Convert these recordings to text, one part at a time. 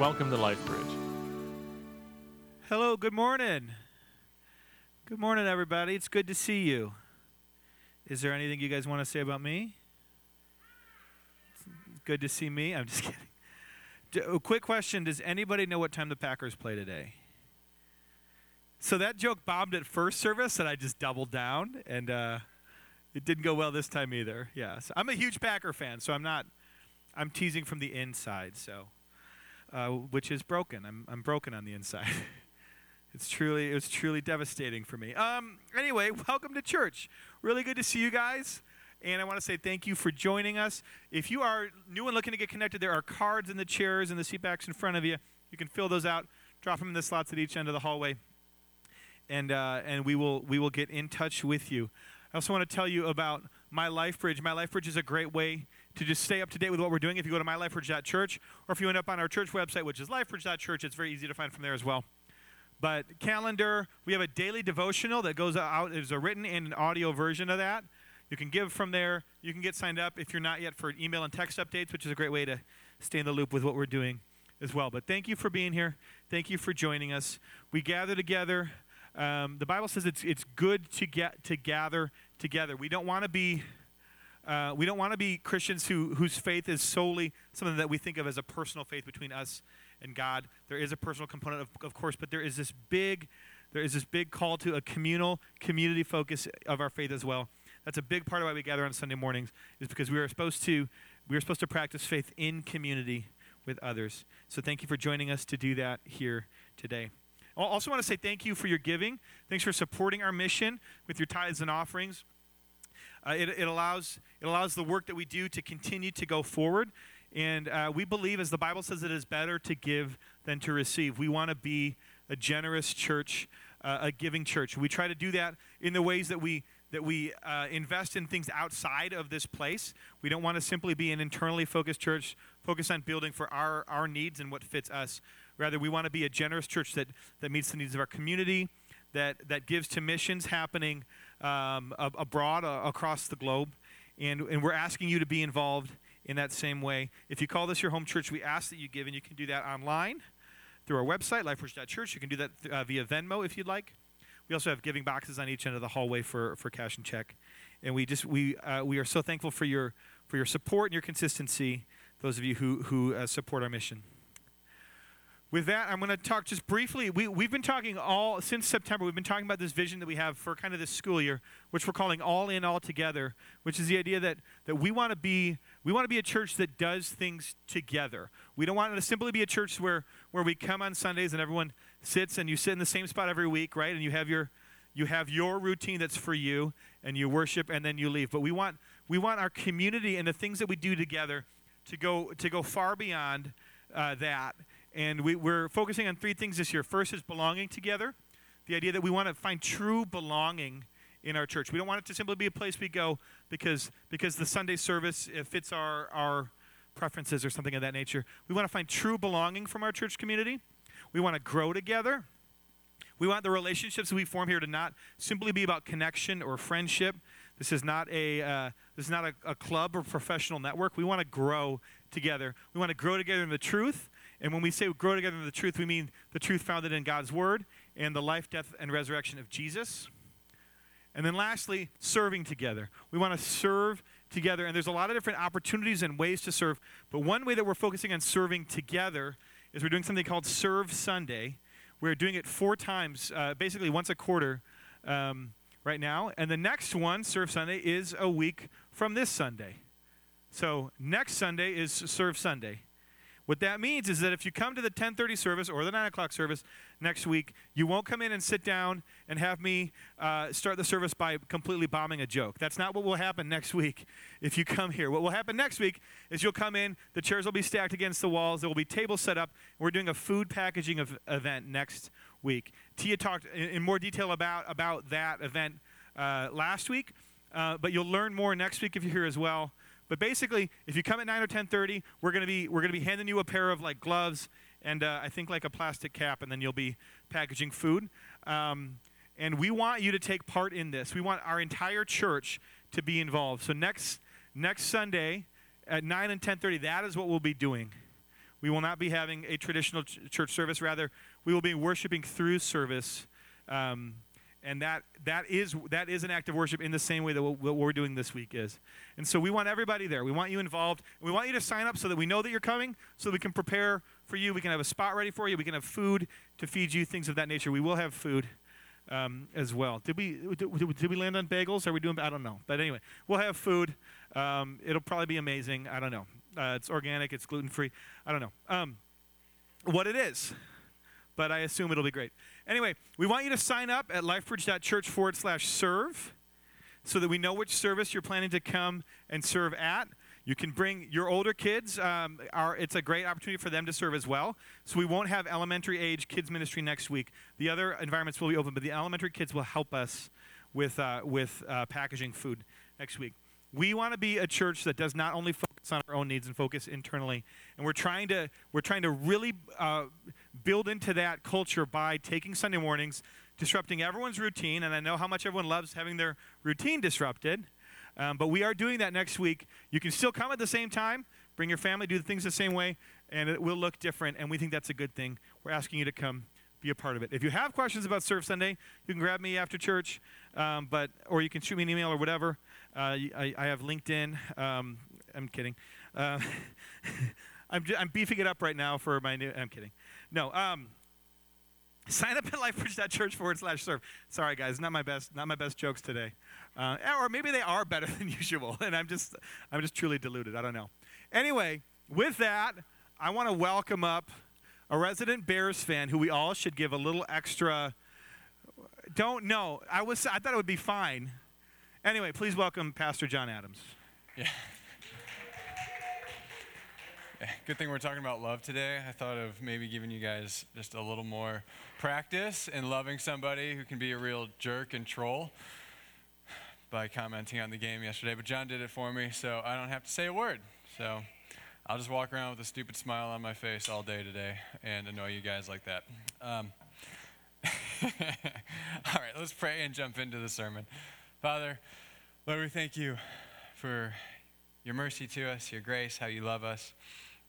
Welcome to LifeBridge. Hello, good morning. Good morning, everybody. It's good to see you. Is there anything you guys want to say about me? It's good to see me. I'm just kidding. D- A quick question Does anybody know what time the Packers play today? So that joke bombed at first service, and I just doubled down, and uh, it didn't go well this time either. Yes. I'm a huge Packer fan, so I'm not, I'm teasing from the inside, so uh, which is broken. I'm, I'm broken on the inside. it's truly it was truly devastating for me. Um, anyway, welcome to church. Really good to see you guys. And I want to say thank you for joining us. If you are new and looking to get connected, there are cards in the chairs and the seat backs in front of you. You can fill those out, drop them in the slots at each end of the hallway, and uh, and we will we will get in touch with you. I also want to tell you about My Life Bridge. My Life Bridge is a great way to just stay up to date with what we're doing. If you go to mylifebridge.church, or if you end up on our church website, which is lifebridge.church, it's very easy to find from there as well. But calendar, we have a daily devotional that goes out. There's a written and an audio version of that. You can give from there. You can get signed up if you're not yet for email and text updates, which is a great way to stay in the loop with what we're doing as well. But thank you for being here. Thank you for joining us. We gather together. Um, the Bible says it's it's good to get to gather together. We don't want to be uh, we don't want to be Christians who, whose faith is solely something that we think of as a personal faith between us and God. There is a personal component, of, of course, but there is this big, there is this big call to a communal, community focus of our faith as well. That's a big part of why we gather on Sunday mornings, is because we are supposed to, we are supposed to practice faith in community with others. So thank you for joining us to do that here today. I also want to say thank you for your giving. Thanks for supporting our mission with your tithes and offerings. Uh, it, it, allows, it allows the work that we do to continue to go forward. And uh, we believe, as the Bible says, it is better to give than to receive. We want to be a generous church, uh, a giving church. We try to do that in the ways that we that we uh, invest in things outside of this place. We don't want to simply be an internally focused church, focused on building for our, our needs and what fits us. Rather, we want to be a generous church that, that meets the needs of our community, that, that gives to missions happening um, abroad uh, across the globe. And, and we're asking you to be involved in that same way. If you call this your home church, we ask that you give, and you can do that online through our website, lifebridge.church. You can do that uh, via Venmo if you'd like. We also have giving boxes on each end of the hallway for, for cash and check. And we just we uh, we are so thankful for your for your support and your consistency. Those of you who who uh, support our mission. With that, I'm going to talk just briefly. We, we've been talking all since September. We've been talking about this vision that we have for kind of this school year, which we're calling "All In, All Together," which is the idea that that we want to be we want to be a church that does things together. We don't want to simply be a church where where we come on Sundays and everyone sits and you sit in the same spot every week, right? And you have your you have your routine that's for you, and you worship, and then you leave. But we want we want our community and the things that we do together to go to go far beyond uh, that and we, we're focusing on three things this year. First is belonging together, the idea that we want to find true belonging in our church. We don't want it to simply be a place we go because, because the Sunday service fits our, our preferences or something of that nature. We want to find true belonging from our church community. We want to grow together. We want the relationships we form here to not simply be about connection or friendship. This is not a uh, this is not a, a club or professional network. We want to grow together. We want to grow together in the truth. And when we say grow together in the truth, we mean the truth founded in God's word and the life, death, and resurrection of Jesus. And then lastly, serving together. We want to serve together. And there's a lot of different opportunities and ways to serve. But one way that we're focusing on serving together is we're doing something called Serve Sunday. We're doing it four times, uh, basically once a quarter um, right now. And the next one, Serve Sunday, is a week from this Sunday. So next Sunday is Serve Sunday. What that means is that if you come to the 10:30 service or the 9 o'clock service next week, you won't come in and sit down and have me uh, start the service by completely bombing a joke. That's not what will happen next week if you come here. What will happen next week is you'll come in, the chairs will be stacked against the walls, there will be tables set up. We're doing a food packaging of, event next week. Tia talked in, in, more detail about about that event uh, last week, uh, but you'll learn more next week if you're here as well. But basically, if you come at 9 or 10:30, we're going to be we're going to be handing you a pair of like gloves and uh, I think like a plastic cap, and then you'll be packaging food. Um, and we want you to take part in this. We want our entire church to be involved. So next next Sunday at 9 and 10:30, that is what we'll be doing. We will not be having a traditional ch- church service. Rather, we will be worshiping through service. Um, and that, that, is, that is an act of worship in the same way that what, we're doing this week is. And so we want everybody there. We want you involved. We want you to sign up so that we know that you're coming, so we can prepare for you. We can have a spot ready for you. We can have food to feed you, things of that nature. We will have food um, as well. Did we, did, did, we land on bagels? Are we doing, I don't know. But anyway, we'll have food. Um, it'll probably be amazing. I don't know. Uh, it's organic, it's gluten free. I don't know um, what it is, but I assume it'll be great. Anyway, we want you to sign up at lifebridge.church forward slash serve so that we know which service you're planning to come and serve at. You can bring your older kids. Um, our, it's a great opportunity for them to serve as well. So we won't have elementary age kids ministry next week. The other environments will be open, but the elementary kids will help us with, uh, with uh, packaging food next week. We want to be a church that does not only focus on our own needs and focus internally, and we're trying to we're trying to really uh, build into that culture by taking Sunday mornings, disrupting everyone's routine. And I know how much everyone loves having their routine disrupted, um, but we are doing that next week. You can still come at the same time, bring your family, do the things the same way, and it will look different. And we think that's a good thing. We're asking you to come be a part of it. If you have questions about Serve Sunday, you can grab me after church, um, but or you can shoot me an email or whatever. Uh, I, I, have LinkedIn. Um, I'm kidding. Uh, I'm, I'm beefing it up right now for my new. I'm kidding. No. Um, sign up at lifebridge.church forward slash serve. Sorry, guys, not my best, not my best jokes today. Uh, or maybe they are better than usual, and I'm just, I'm just truly deluded. I don't know. Anyway, with that, I want to welcome up a resident Bears fan who we all should give a little extra. Don't know. I was, I thought it would be fine. Anyway, please welcome Pastor John Adams. Yeah. Good thing we're talking about love today. I thought of maybe giving you guys just a little more practice in loving somebody who can be a real jerk and troll by commenting on the game yesterday. But John did it for me, so I don't have to say a word. So I'll just walk around with a stupid smile on my face all day today and annoy you guys like that. Um, all right, let's pray and jump into the sermon. Father, Lord, we thank you for your mercy to us, your grace, how you love us.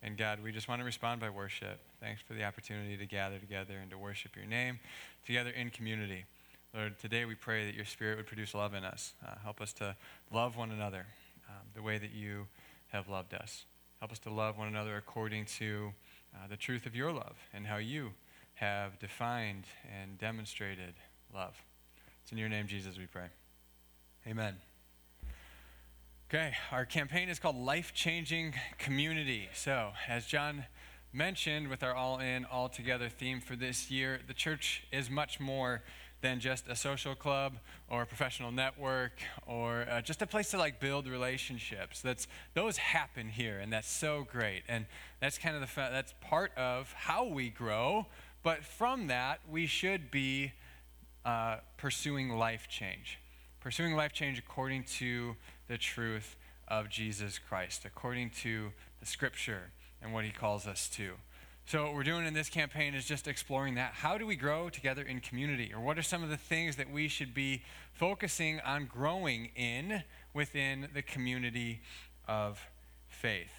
And God, we just want to respond by worship. Thanks for the opportunity to gather together and to worship your name together in community. Lord, today we pray that your Spirit would produce love in us. Uh, help us to love one another um, the way that you have loved us. Help us to love one another according to uh, the truth of your love and how you have defined and demonstrated love. It's in your name, Jesus, we pray. Amen. Okay, our campaign is called Life Changing Community. So, as John mentioned with our All In, All Together theme for this year, the church is much more than just a social club or a professional network or uh, just a place to like build relationships. That's those happen here, and that's so great. And that's kind of the fa- that's part of how we grow. But from that, we should be uh, pursuing life change pursuing life change according to the truth of Jesus Christ, according to the scripture and what he calls us to. So, what we're doing in this campaign is just exploring that. How do we grow together in community? Or what are some of the things that we should be focusing on growing in within the community of faith?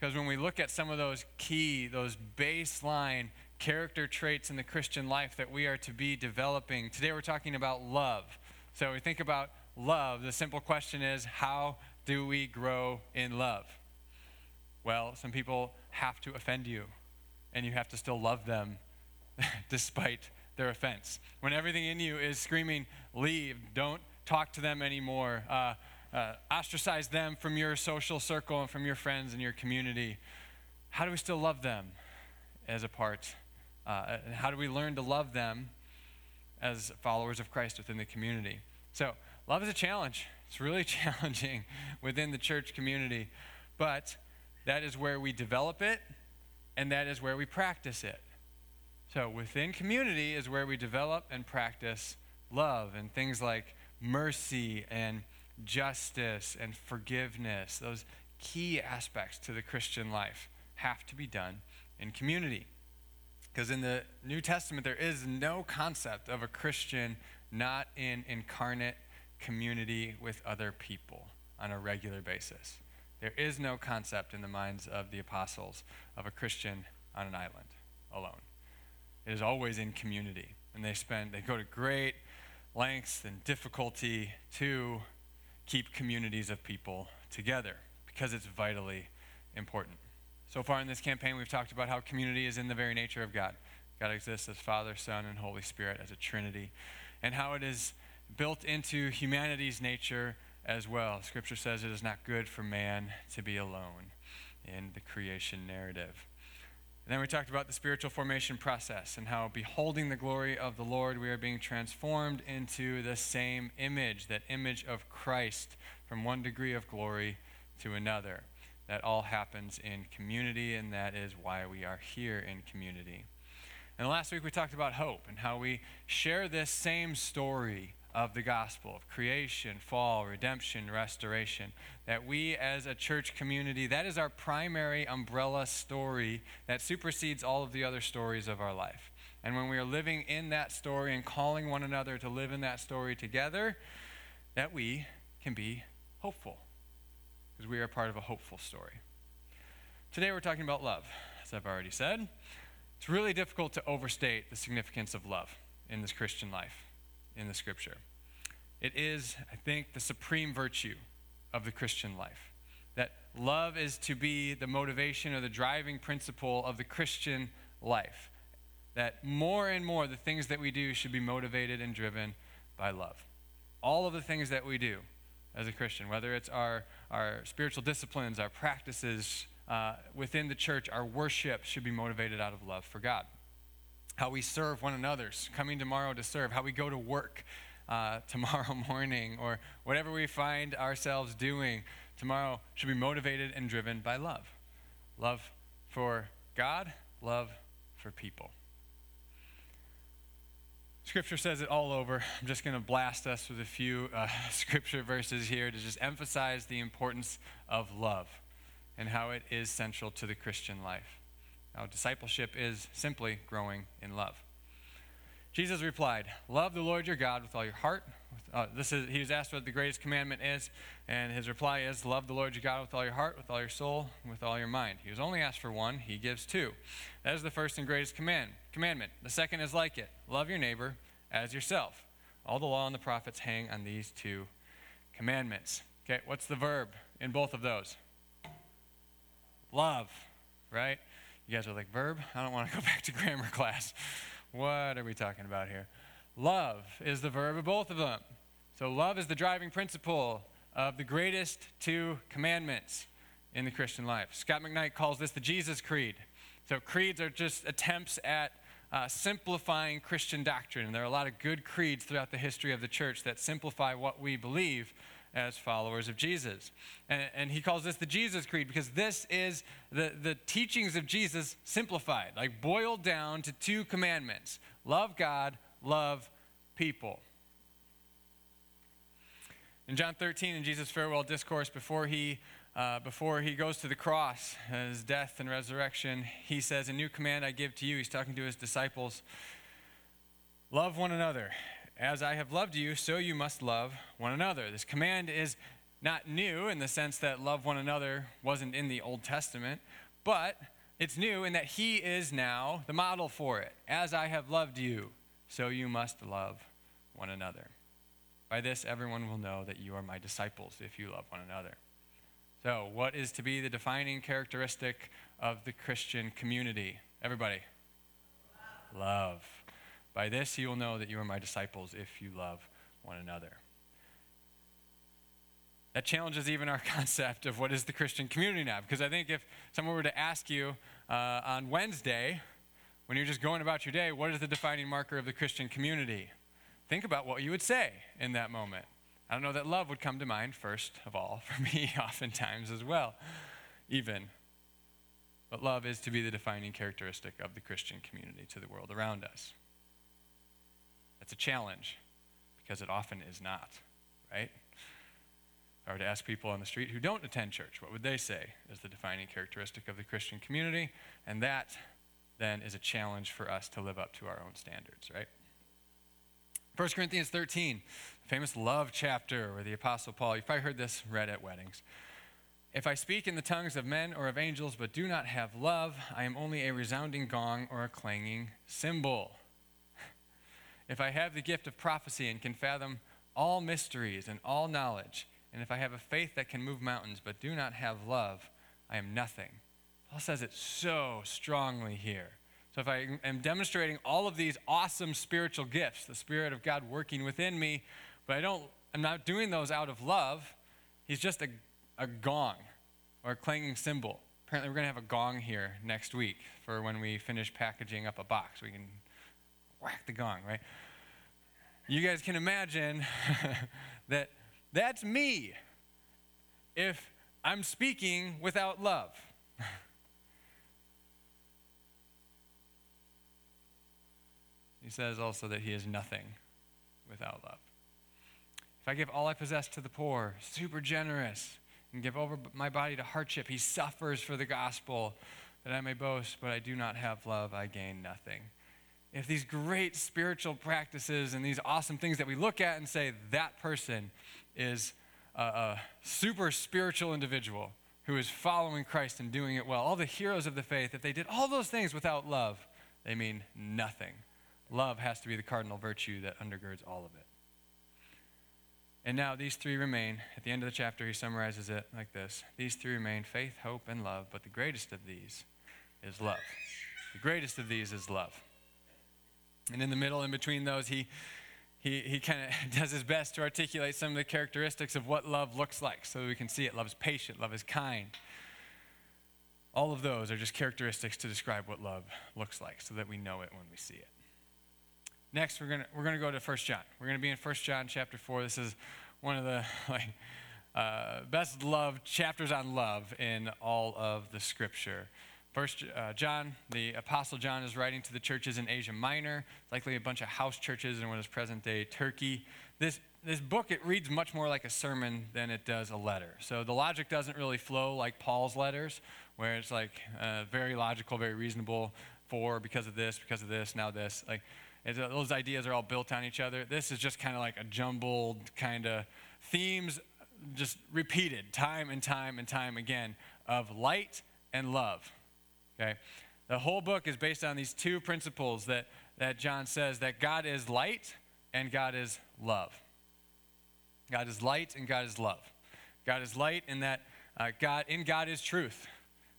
Because when we look at some of those key, those baseline character traits in the Christian life that we are to be developing, today we're talking about love. So we think about love. The simple question is how do we grow in love? Well, some people have to offend you, and you have to still love them despite their offense. When everything in you is screaming, leave, don't talk to them anymore, uh, uh, ostracize them from your social circle and from your friends and your community, how do we still love them as a part? Uh, how do we learn to love them as followers of Christ within the community. So, love is a challenge. It's really challenging within the church community, but that is where we develop it and that is where we practice it. So, within community is where we develop and practice love and things like mercy and justice and forgiveness. Those key aspects to the Christian life have to be done in community. Because in the New Testament, there is no concept of a Christian not in incarnate community with other people on a regular basis. There is no concept in the minds of the apostles of a Christian on an island alone. It is always in community. And they spend, they go to great lengths and difficulty to keep communities of people together because it's vitally important. So far in this campaign, we've talked about how community is in the very nature of God. God exists as Father, Son, and Holy Spirit as a Trinity, and how it is built into humanity's nature as well. Scripture says it is not good for man to be alone in the creation narrative. And then we talked about the spiritual formation process and how, beholding the glory of the Lord, we are being transformed into the same image, that image of Christ, from one degree of glory to another. That all happens in community, and that is why we are here in community. And last week we talked about hope and how we share this same story of the gospel of creation, fall, redemption, restoration. That we as a church community, that is our primary umbrella story that supersedes all of the other stories of our life. And when we are living in that story and calling one another to live in that story together, that we can be hopeful because we are part of a hopeful story. Today we're talking about love, as I've already said. It's really difficult to overstate the significance of love in this Christian life in the scripture. It is, I think, the supreme virtue of the Christian life. That love is to be the motivation or the driving principle of the Christian life. That more and more the things that we do should be motivated and driven by love. All of the things that we do as a Christian, whether it's our, our spiritual disciplines, our practices uh, within the church, our worship should be motivated out of love for God how we serve one another, coming tomorrow to serve, how we go to work uh, tomorrow morning, or whatever we find ourselves doing tomorrow should be motivated and driven by love. Love for God, love for people. Scripture says it all over. I'm just going to blast us with a few uh, scripture verses here to just emphasize the importance of love and how it is central to the Christian life. Now, discipleship is simply growing in love. Jesus replied, Love the Lord your God with all your heart. Uh, this is, he was asked what the greatest commandment is, and his reply is, Love the Lord your God with all your heart, with all your soul, with all your mind. He was only asked for one, he gives two. That is the first and greatest command, commandment. The second is like it love your neighbor as yourself. All the law and the prophets hang on these two commandments. Okay, what's the verb in both of those? Love, right? You guys are like, verb? I don't want to go back to grammar class. What are we talking about here? Love is the verb of both of them. So, love is the driving principle of the greatest two commandments in the Christian life. Scot McKnight calls this the Jesus Creed. So, creeds are just attempts at uh, simplifying Christian doctrine. And there are a lot of good creeds throughout the history of the church that simplify what we believe as followers of Jesus. And, and, he calls this the Jesus Creed because this is the, the teachings of Jesus simplified, like boiled down to two commandments love God, love people. In John 13, in Jesus' farewell discourse, before he, uh, before he goes to the cross, his death and resurrection, he says, A new command I give to you. He's talking to his disciples love one another. As I have loved you, so you must love one another. This command is not new in the sense that love one another wasn't in the Old Testament, but it's new in that He is now the model for it. As I have loved you, so you must love one another. By this, everyone will know that you are my disciples if you love one another. So, what is to be the defining characteristic of the Christian community? Everybody? Love. love. By this you will know that you are my disciples if you love one another. That challenges even our concept of what is the Christian community now. Because I think if someone were to ask you uh, on Wednesday, when you're just going about your day, what is the defining marker of the Christian community? Think about what you would say in that moment. I don't know that love would come to mind first of all, for me, oftentimes as well, even. But love is to be the defining characteristic of the Christian community to the world around us. That's a challenge because it often is not, right? If I were to ask people on the street who don't attend church, what would they say is the defining characteristic of the Christian community? And that then is a challenge for us to live up to our own standards, right? 1 Corinthians 13, famous love chapter where the Apostle Paul, you've probably heard this read at weddings. If I speak in the tongues of men or of angels but do not have love, I am only a resounding gong or a clanging cymbal. If I have the gift of prophecy and can fathom all mysteries and all knowledge, and if I have a faith that can move mountains but do not have love, I am nothing. Paul says it so strongly here. So if I am demonstrating all of these awesome spiritual gifts, the Spirit of God working within me, but I don't, I'm not doing those out of love, he's just a, a gong or a clanging cymbal. Apparently, we're going to have a gong here next week for when we finish packaging up a box. We can whack the gong, right? You guys can imagine that that's me if I'm speaking without love. he says also that he is nothing without love. If I give all I possess to the poor, super generous, and give over my body to hardship, he suffers for the gospel that I may boast, but I do not have love, I gain nothing. If these great spiritual practices and these awesome things that we look at and say, that person is a, a super spiritual individual who is following Christ and doing it well, all the heroes of the faith, if they did all those things without love, they mean nothing. Love has to be the cardinal virtue that undergirds all of it. And now these three remain. At the end of the chapter, he summarizes it like this These three remain faith, hope, and love, but the greatest of these is love. The greatest of these is love. And in the middle, in between those, he, he, he kind of does his best to articulate some of the characteristics of what love looks like so we can see it. Love is patient, love is kind. All of those are just characteristics to describe what love looks like so that we know it when we see it. Next, we're going we're gonna go to 1 John. We're going to be in 1 John chapter 4. This is one of the like, uh, best loved chapters on love in all of the scripture. First uh, John, the Apostle John, is writing to the churches in Asia Minor, likely a bunch of house churches in what is present day Turkey. This, this book, it reads much more like a sermon than it does a letter. So the logic doesn't really flow like Paul's letters, where it's like uh, very logical, very reasonable, for, because of this, because of this, now this. Like, those ideas are all built on each other. This is just kind of like a jumbled kind of themes, just repeated time and time and time again of light and love. Okay? The whole book is based on these two principles that, that John says that God is light and God is love. God is light and God is love. God is light in that uh, God, in God is truth.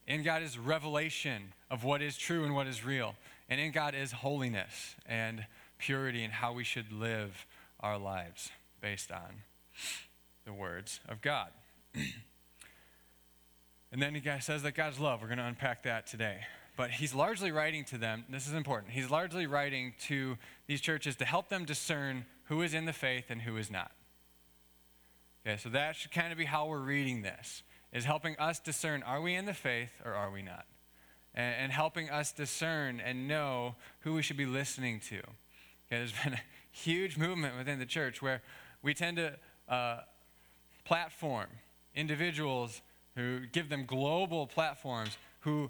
In God is revelation of what is true and what is real. And in God is holiness and purity and how we should live our lives based on the words of God. and then he says that God's love. We're going to unpack that today. But he's largely writing to them, this is important. He's largely writing to these churches to help them discern who is in the faith and who is not. Okay, so that should kind of be how we're reading this, is helping us discern are we in the faith or are we not? and, and helping us discern and know who we should be listening to. Okay, there's been a huge movement within the church where we tend to uh, platform individuals who give them global platforms who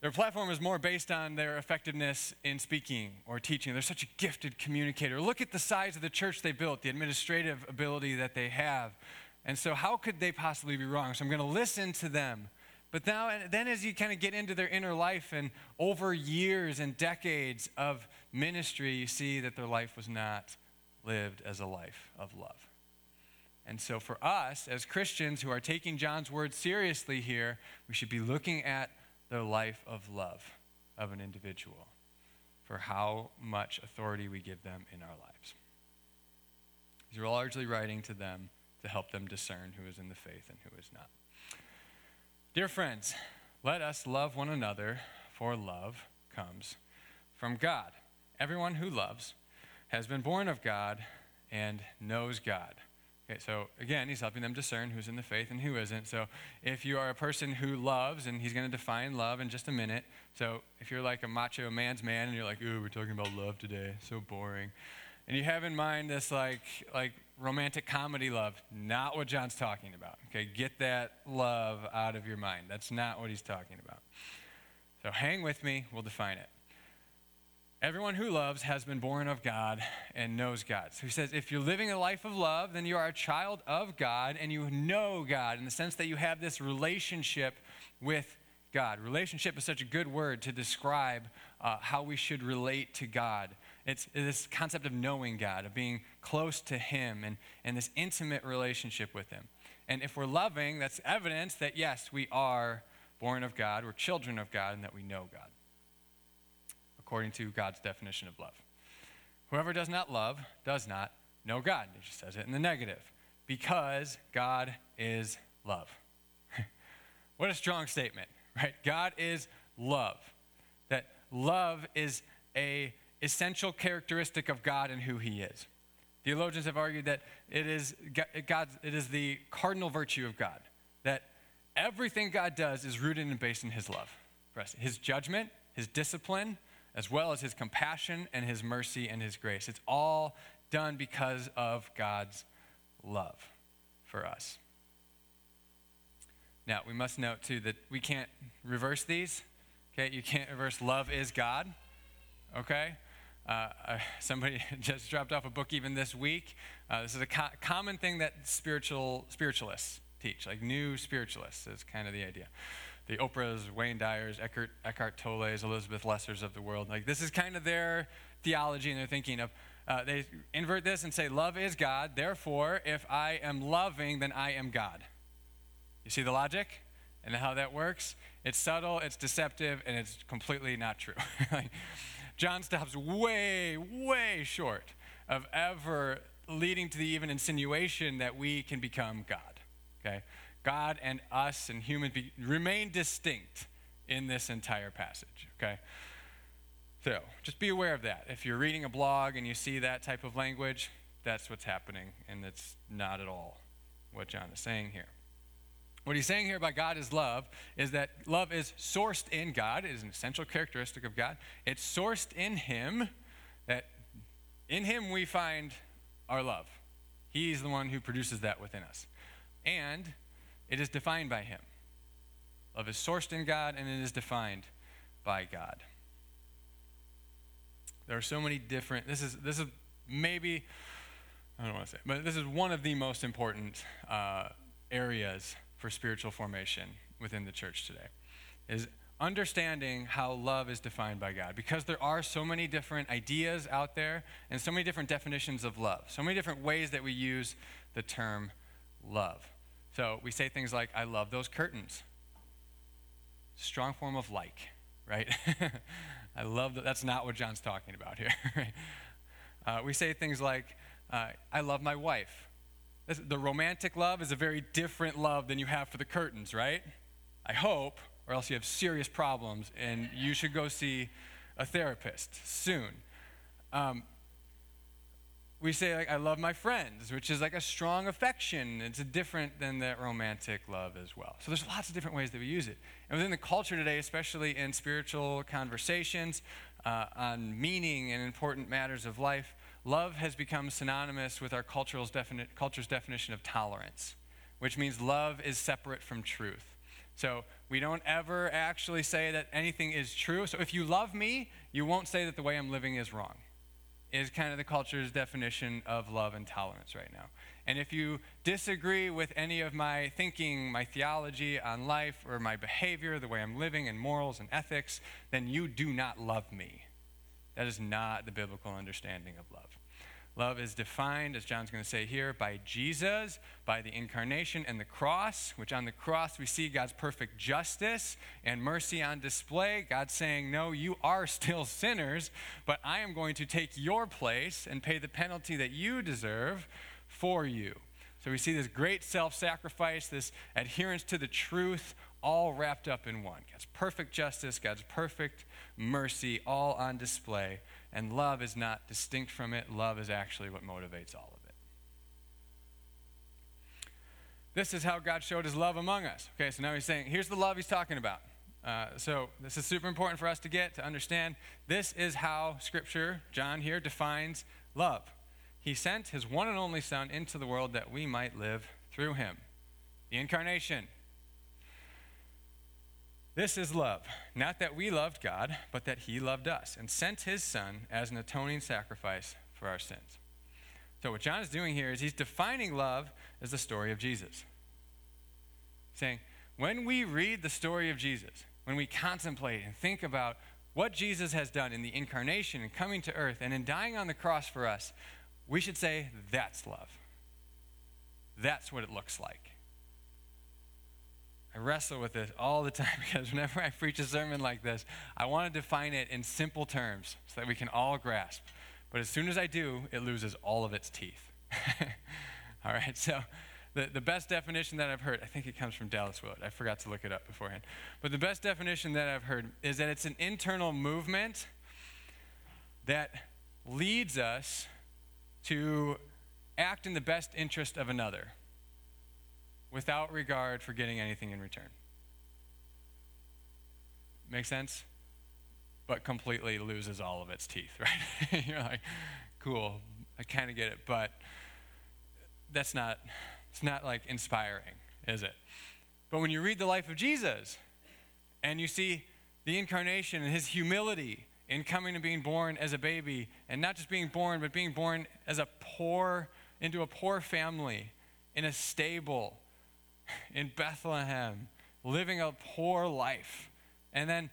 their platform is more based on their effectiveness in speaking or teaching. They're such a gifted communicator. Look at the size of the church they built, the administrative ability that they have. And so, how could they possibly be wrong? So, I'm going to listen to them but now, then, as you kind of get into their inner life and over years and decades of ministry, you see that their life was not lived as a life of love. And so, for us as Christians who are taking John's words seriously here, we should be looking at the life of love of an individual for how much authority we give them in our lives. He's largely writing to them to help them discern who is in the faith and who is not. Dear friends, let us love one another, for love comes from God. Everyone who loves has been born of God and knows God. Okay, so again, he's helping them discern who's in the faith and who isn't. So if you are a person who loves, and he's going to define love in just a minute. So if you're like a macho man's man and you're like, ooh, we're talking about love today, so boring. And you have in mind this like like romantic comedy love, not what John's talking about. Okay, get that love out of your mind. That's not what he's talking about. So hang with me, we'll define it. Everyone who loves has been born of God and knows God. So he says, if you're living a life of love, then you are a child of God and you know God in the sense that you have this relationship with God. Relationship is such a good word to describe uh, how we should relate to God. It's this concept of knowing God, of being close to Him, and, and this intimate relationship with Him. And if we're loving, that's evidence that yes, we are born of God, we're children of God, and that we know God, according to God's definition of love. Whoever does not love does not know God. It just says it in the negative, because God is love. what a strong statement right? God is love. That love is a essential characteristic of God and who he is. Theologians have argued that it is God, it is the cardinal virtue of God. That everything God does is rooted and based in his love. His judgment, his discipline, as well as his compassion and his mercy and his grace. It's all done because of God's love for us. Now, we must note too that we can't reverse these. Okay, you can't reverse love is God. Okay? Uh, uh, somebody just dropped off a book even this week. Uh, this is a co- common thing that spiritual spiritualists teach, like new spiritualists is kind of the idea. The Oprahs, Wayne Dyers, Eckhart, Eckhart Tolle's, Elizabeth Lessers of the world. Like this is kind of their theology and their thinking of. Uh, they invert this and say, "Love is God. Therefore, if I am loving, then I am God." You see the logic and how that works? It's subtle, it's deceptive, and it's completely not true. John stops way, way short of ever leading to the even insinuation that we can become God. Okay? God and us and human be, remain distinct in this entire passage. Okay? So just be aware of that. If you're reading a blog and you see that type of language, that's what's happening, and it's not at all what John is saying here. What he's saying here about God is love is that love is sourced in God, it is an essential characteristic of God. It's sourced in Him, that in Him we find our love. He's the one who produces that within us. And it is defined by Him. Love is sourced in God and it is defined by God. There are so many different, this is, this is maybe, I don't want to say, but this is one of the most important uh, areas for spiritual formation within the church today is understanding how love is defined by God because there are so many different ideas out there and so many different definitions of love, so many different ways that we use the term love. So we say things like, I love those curtains. Strong form of like, right? I love that. That's not what John's talking about here. Right? Uh, we say things like, uh, I love my wife. The romantic love is a very different love than you have for the curtains, right? I hope, or else you have serious problems and you should go see a therapist soon. Um, we say like I love my friends, which is like a strong affection. It's different than that romantic love as well. So there's lots of different ways that we use it. And within the culture today, especially in spiritual conversations uh, on meaning and important matters of life, love has become synonymous with our culture's, defini- culture's definition of tolerance, which means love is separate from truth. So we don't ever actually say that anything is true. So if you love me, you won't say that the way I'm living is wrong. Is kind of the culture's definition of love and tolerance right now. And if you disagree with any of my thinking, my theology on life, or my behavior, the way I'm living, and morals and ethics, then you do not love me. That is not the biblical understanding of love. Love is defined, as John's going to say here, by Jesus, by the incarnation and the cross, which on the cross we see God's perfect justice and mercy on display. God saying, No, you are still sinners, but I am going to take your place and pay the penalty that you deserve for you. So we see this great self sacrifice, this adherence to the truth, all wrapped up in one. God's perfect justice, God's perfect mercy, all on display. And love is not distinct from it, love is actually what motivates all of it. This is how God showed his love among us. Okay, so now he's saying, here's the love he's talking about. Uh, so this is super important for us to get, to understand. This is how Scripture, John here, defines love. He sent his one and only Son into the world that we might live through him. The incarnation, This is love, not that we loved God, but that He loved us and sent His Son as an atoning sacrifice for our sins. So, what John is doing here is he's defining love as the story of Jesus. Saying, when we read the story of Jesus, when we contemplate and think about what Jesus has done in the incarnation and coming to earth and in dying on the cross for us, we should say, that's love. That's what it looks like. I wrestle with this all the time because whenever I preach a sermon like this, I want to define it in simple terms so that we can all grasp. But as soon as I do, it loses all of its teeth. all right, so the, the best definition that I've heard, I think it comes from Dallas Willard. I forgot to look it up beforehand. But the best definition that I've heard is that it's an internal movement that leads us to act in the best interest of another without regard for getting anything in return. Make sense? But completely loses all of its teeth, right? You're like, cool, I kind of get it, but that's not, it's not like inspiring, is it? But when you read the life of Jesus and you see the incarnation and his humility in coming and being born as a baby, and not just being born, but being born as a poor, into a poor family, in a stable, in Bethlehem, living a poor life. And then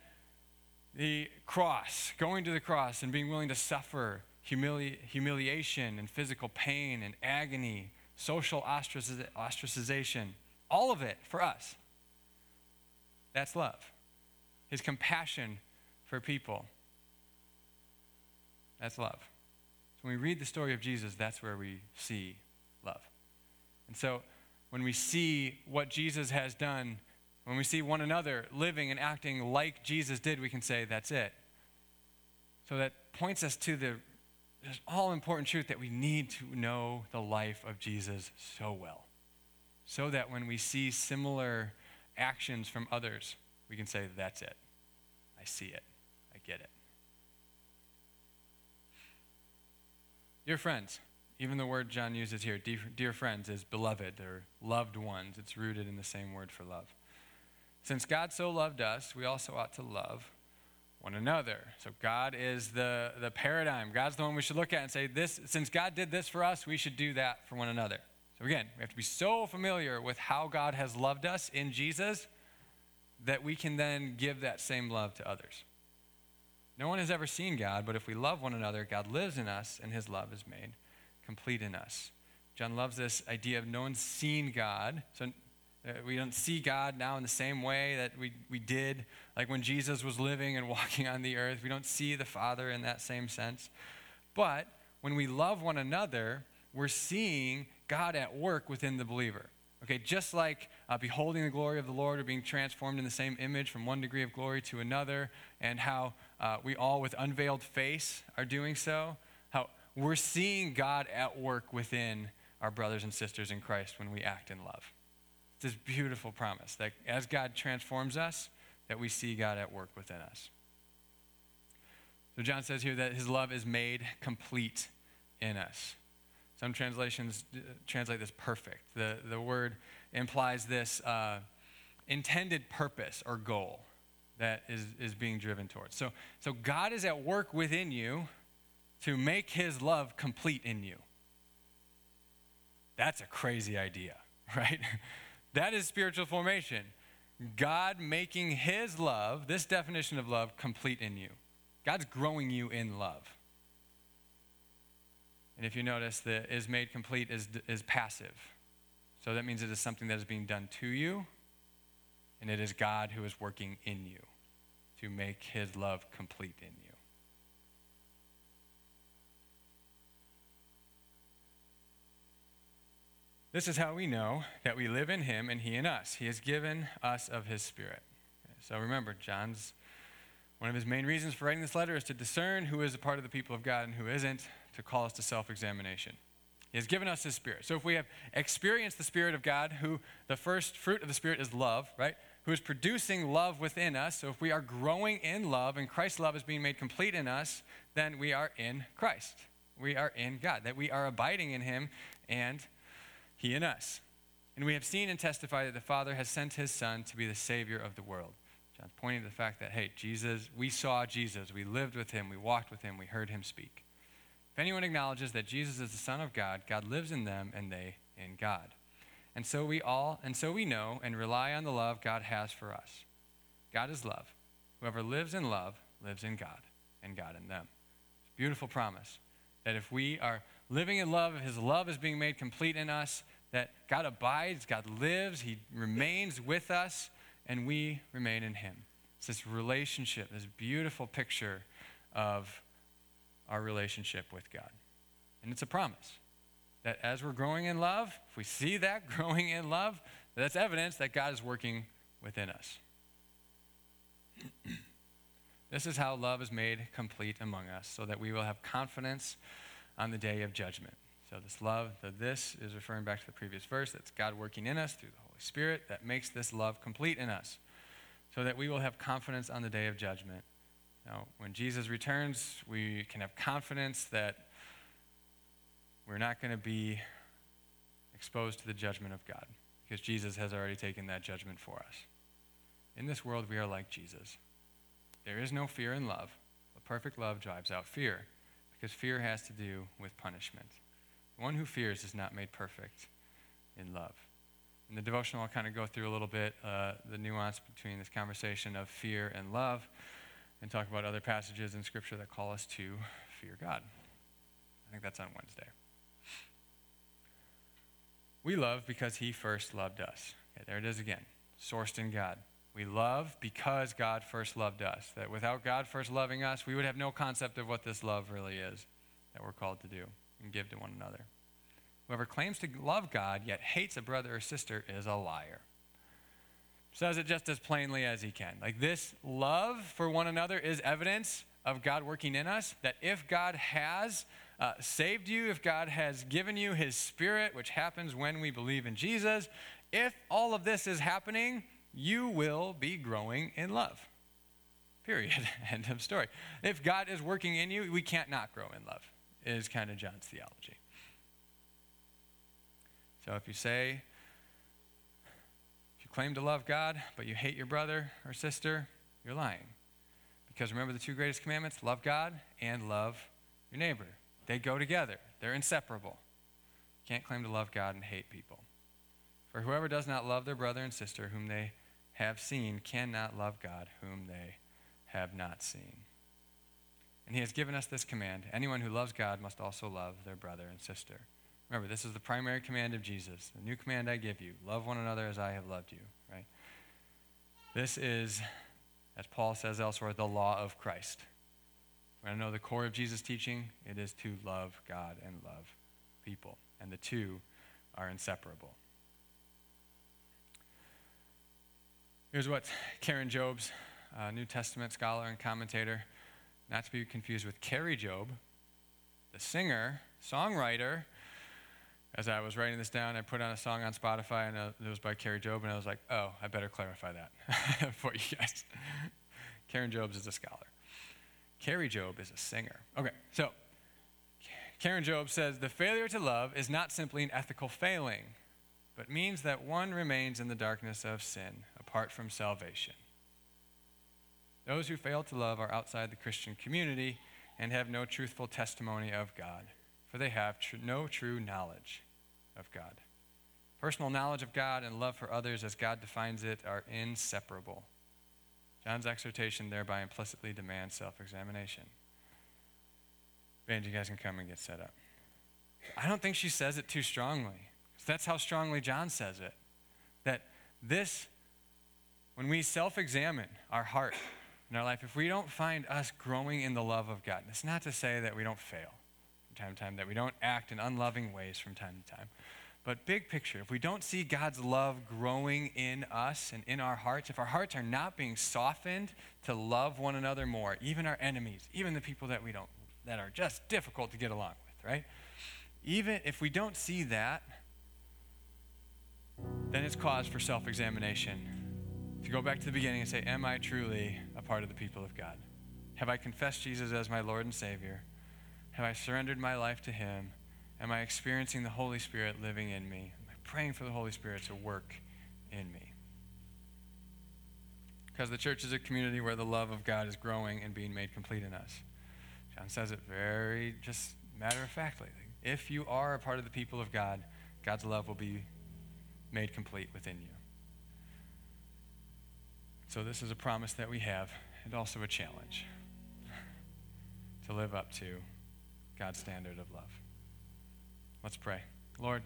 the cross, going to the cross and being willing to suffer humili- humiliation and physical pain and agony, social ostraciz- ostracization, all of it for us. That's love. His compassion for people. That's love. So when we read the story of Jesus, that's where we see love. And so when we see what Jesus has done, when we see one another living and acting like Jesus did, we can say, that's it. So that points us to the all important truth that we need to know the life of Jesus so well. So that when we see similar actions from others, we can say, that's it. I see it. I get it. Dear friends, even the word John uses here, dear, dear, friends, is beloved or loved ones. It's rooted in the same word for love. Since God so loved us, we also ought to love one another. So God is the, the paradigm. God's the one we should look at and say, this, since God did this for us, we should do that for one another. So again, we have to be so familiar with how God has loved us in Jesus that we can then give that same love to others. No one has ever seen God, but if we love one another, God lives in us and his love is made complete in us. John loves this idea of no one's seen God. So uh, we don't see God now in the same way that we, we did, like when Jesus was living and walking on the earth. We don't see the Father in that same sense. But when we love one another, we're seeing God at work within the believer. Okay, just like uh, beholding the glory of the Lord or being transformed in the same image from one degree of glory to another, and how uh, we all with unveiled face are doing so, we're seeing God at work within our brothers and sisters in Christ when we act in love. It's this beautiful promise that as God transforms us, that we see God at work within us. So John says here that his love is made complete in us. Some translations uh, translate this perfect. The, the word implies this uh, intended purpose or goal that is, is being driven towards. So, so God is at work within you to make his love complete in you. That's a crazy idea, right? that is spiritual formation. God making his love, this definition of love, complete in you. God's growing you in love. And if you notice, the is made complete is, is passive. So that means it is something that is being done to you, and it is God who is working in you to make his love complete in you. This is how we know that we live in him and he in us. He has given us of his spirit. So remember, John's one of his main reasons for writing this letter is to discern who is a part of the people of God and who isn't, to call us to self examination. He has given us his spirit. So if we have experienced the spirit of God, who the first fruit of the spirit is love, right? Who is producing love within us. So if we are growing in love and Christ's love is being made complete in us, then we are in Christ. We are in God, that we are abiding in him and he in us. And we have seen and testified that the Father has sent his Son to be the Savior of the world. John's pointing to the fact that, hey, Jesus, we saw Jesus, we lived with him, we walked with him, we heard him speak. If anyone acknowledges that Jesus is the Son of God, God lives in them and they in God. And so we all, and so we know and rely on the love God has for us. God is love. Whoever lives in love lives in God, and God in them. It's a beautiful promise that if we are living in love, His love is being made complete in us, that God abides, God lives, He remains with us, and we remain in Him. It's this relationship, this beautiful picture of our relationship with God. And it's a promise that as we're growing in love, if we see that growing in love, that's evidence that God is working within us. this is how love is made complete among us, so that we will have confidence on the day of judgment. So, this love, this is referring back to the previous verse. That's God working in us through the Holy Spirit that makes this love complete in us, so that we will have confidence on the day of judgment. Now, when Jesus returns, we can have confidence that we're not going to be exposed to the judgment of God because Jesus has already taken that judgment for us. In this world, we are like Jesus. There is no fear in love, but perfect love drives out fear because fear has to do with punishment. The one who fears is not made perfect in love. In the devotional, I'll kind of go through a little bit uh, the nuance between this conversation of fear and love and talk about other passages in Scripture that call us to fear God. I think that's on Wednesday. We love because He first loved us. Okay, there it is again, sourced in God. We love because God first loved us. That without God first loving us, we would have no concept of what this love really is that we're called to do and give to one another. Whoever claims to love God yet hates a brother or sister is a liar. Says it just as plainly as he can. Like this love for one another is evidence of God working in us. That if God has uh, saved you, if God has given you his spirit, which happens when we believe in Jesus, if all of this is happening, you will be growing in love. Period. End of story. If God is working in you, we can't not grow in love, is kind of John's theology. So if you say, if you claim to love God, but you hate your brother or sister, you're lying. Because remember the two greatest commandments love God and love your neighbor. They go together, they're inseparable. You can't claim to love God and hate people. For whoever does not love their brother and sister whom they have seen cannot love God whom they have not seen. And he has given us this command anyone who loves God must also love their brother and sister. Remember, this is the primary command of Jesus. The new command I give you love one another as I have loved you, right? This is, as Paul says elsewhere, the law of Christ. Want to know the core of Jesus' teaching, it is to love God and love people. And the two are inseparable. Here's what Karen Jobes, a uh, New Testament scholar and commentator, not to be confused with Kari Jobe, the singer, songwriter. As I was writing this down, I put on a song on Spotify, and uh, it was by Kari Jobe, and I was like, oh, I better clarify that for you guys. Karen Jobes is a scholar. Kari Jobe is a singer. Okay, so Karen Jobe says the failure to love is not simply an ethical failing, but means that one remains in the darkness of sin apart from salvation. Those who fail to love are outside the Christian community and have no truthful testimony of God, for they have tr- no true knowledge of God. Personal knowledge of God and love for others, as God defines it, are inseparable. John's exhortation thereby implicitly demands self examination. Band, you guys can come and get set up. I don't think she says it too strongly. That's how strongly John says it. That this, when we self examine our heart in our life, if we don't find us growing in the love of God, it's not to say that we don't fail from time to time, that we don't act in unloving ways from time to time. But big picture, if we don't see God's love growing in us and in our hearts, if our hearts are not being softened to love one another more, even our enemies, even the people that we don't that are just difficult to get along with, right? Even if we don't see that, then it's cause for self if you go back to the beginning and say, Am I truly a part of the people of God? Have I confessed Jesus as my Lord and Savior? Have I surrendered my life to Him? Am I experiencing the Holy Spirit living in me? Am I praying for the Holy Spirit to work in me? Because the church is a community where the love of God is growing and being made complete in us. John says it very just matter of factly. If you are a part of the people of God, God's love will be made complete within you. So, this is a promise that we have, and also a challenge to live up to God's standard of love. Let's pray. Lord,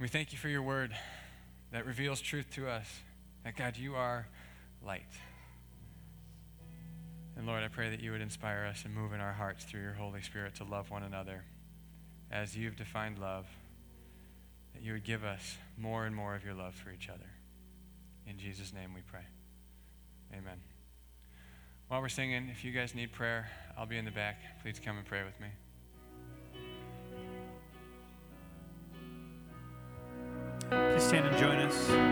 we thank you for your word that reveals truth to us that, God, you are light. And Lord, I pray that you would inspire us and move in our hearts through your Holy Spirit to love one another as you've defined love, that you would give us more and more of your love for each other. In Jesus' name we pray. Amen. While we're singing, if you guys need prayer, I'll be in the back. Please come and pray with me. Please stand and join us.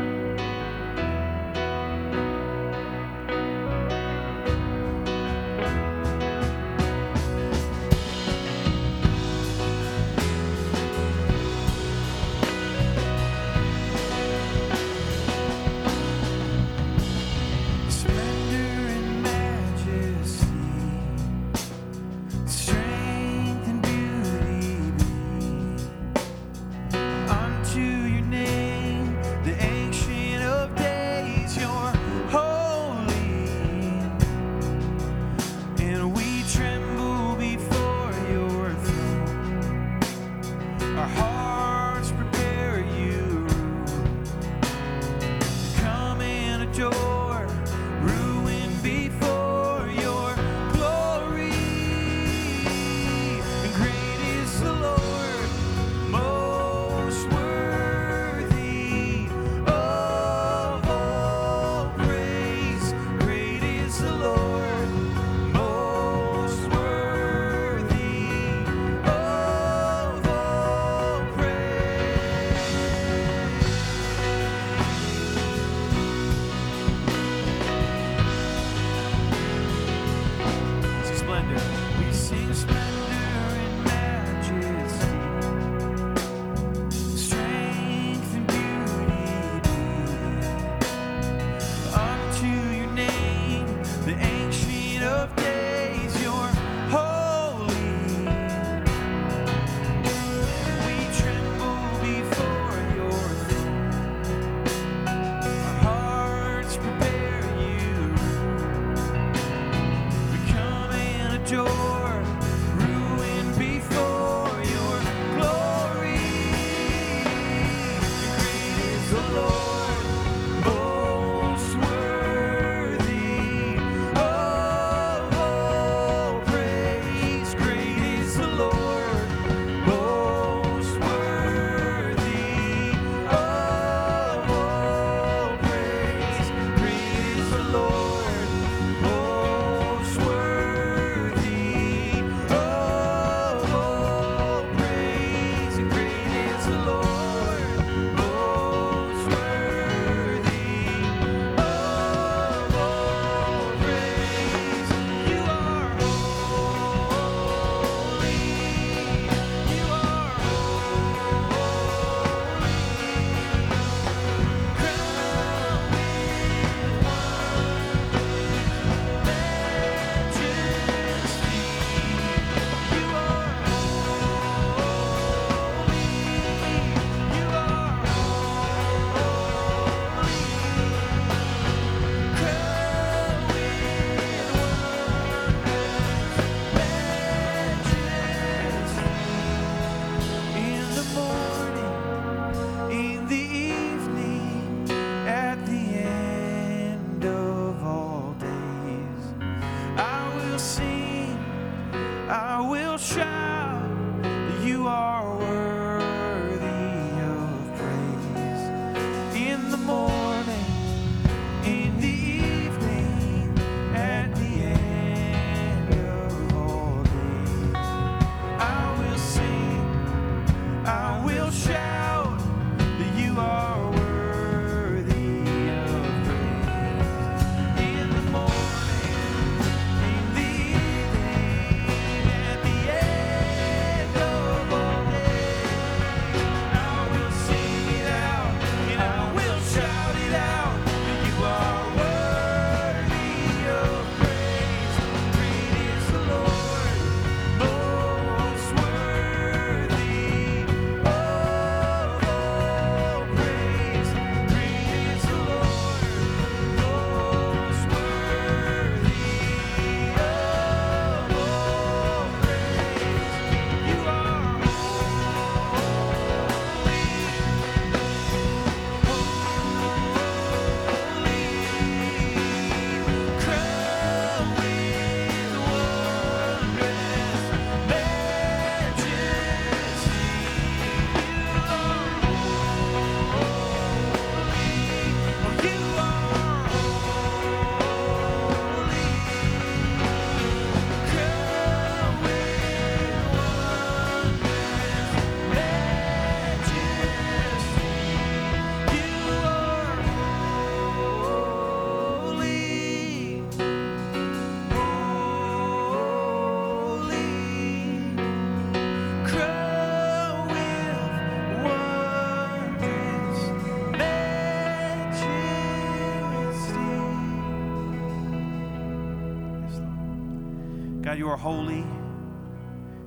you are holy,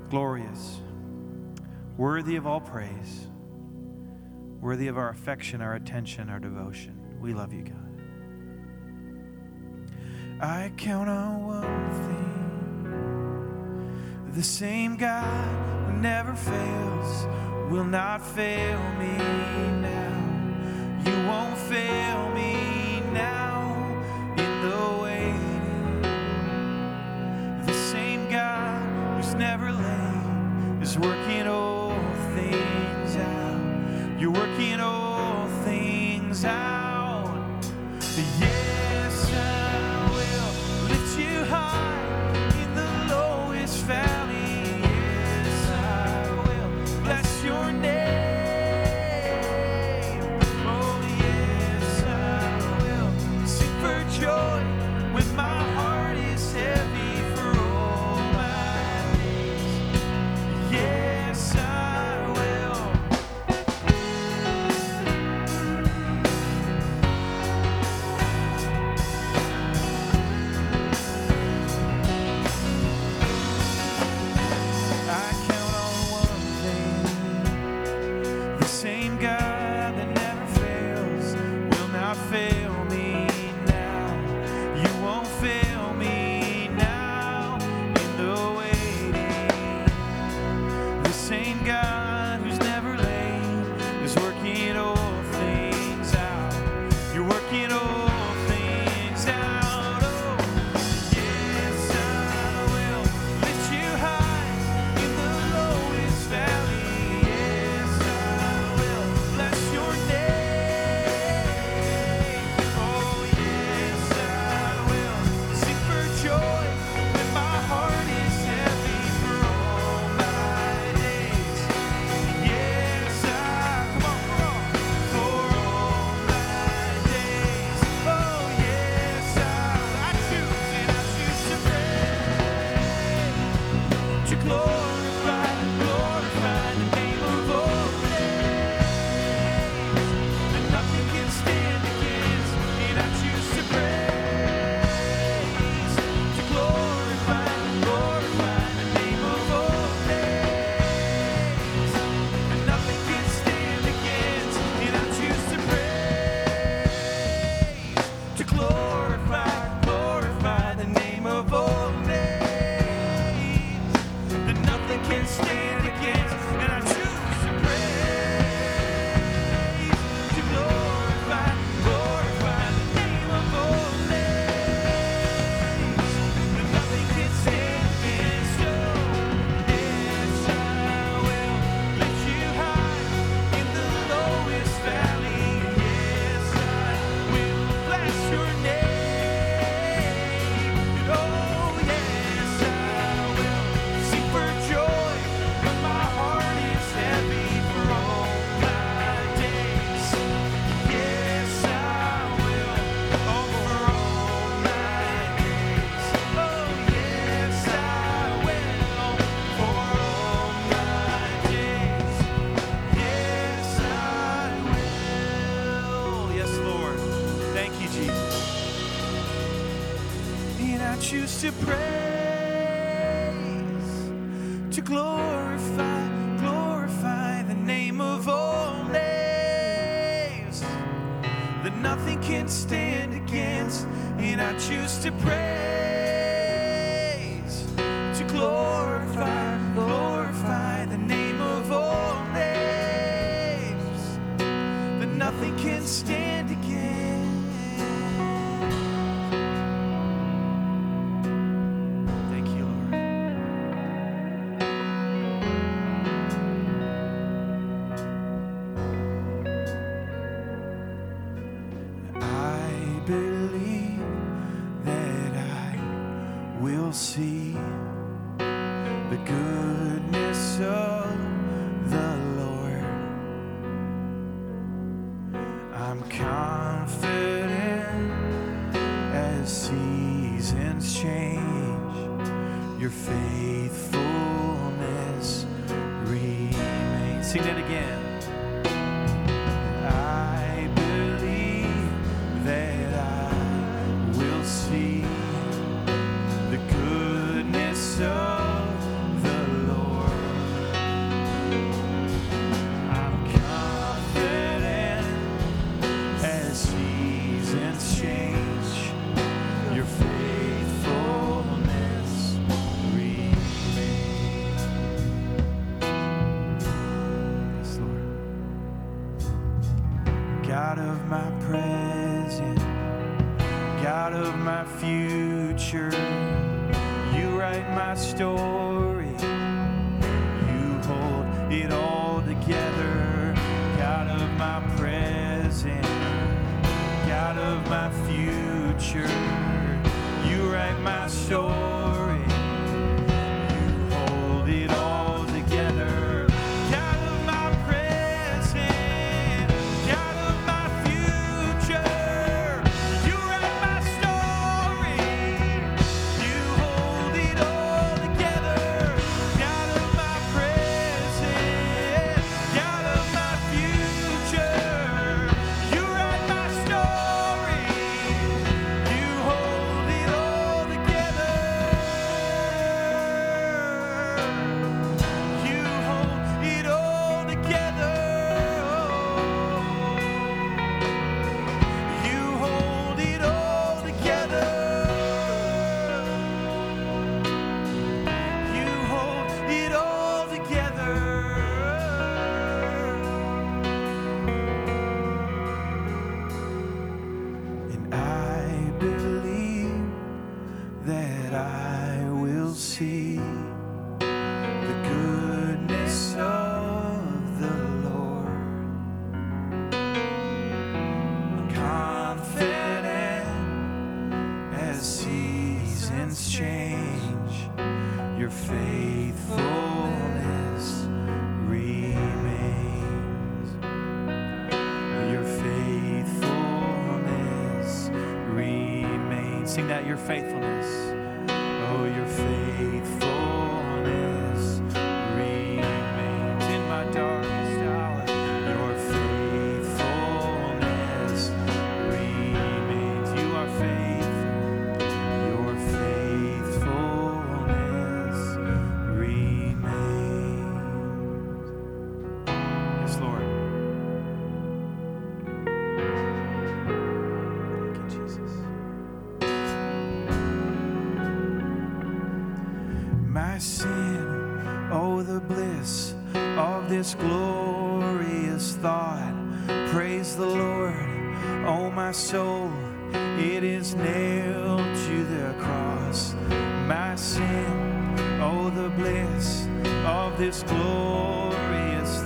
glorious, worthy of all praise, worthy of our affection, our attention, our devotion. We love you, God. I count on one thing the same God who never fails will not fail me now. choose to praise, to glorify, glorify the name of all names that nothing can stand against. And I choose to praise.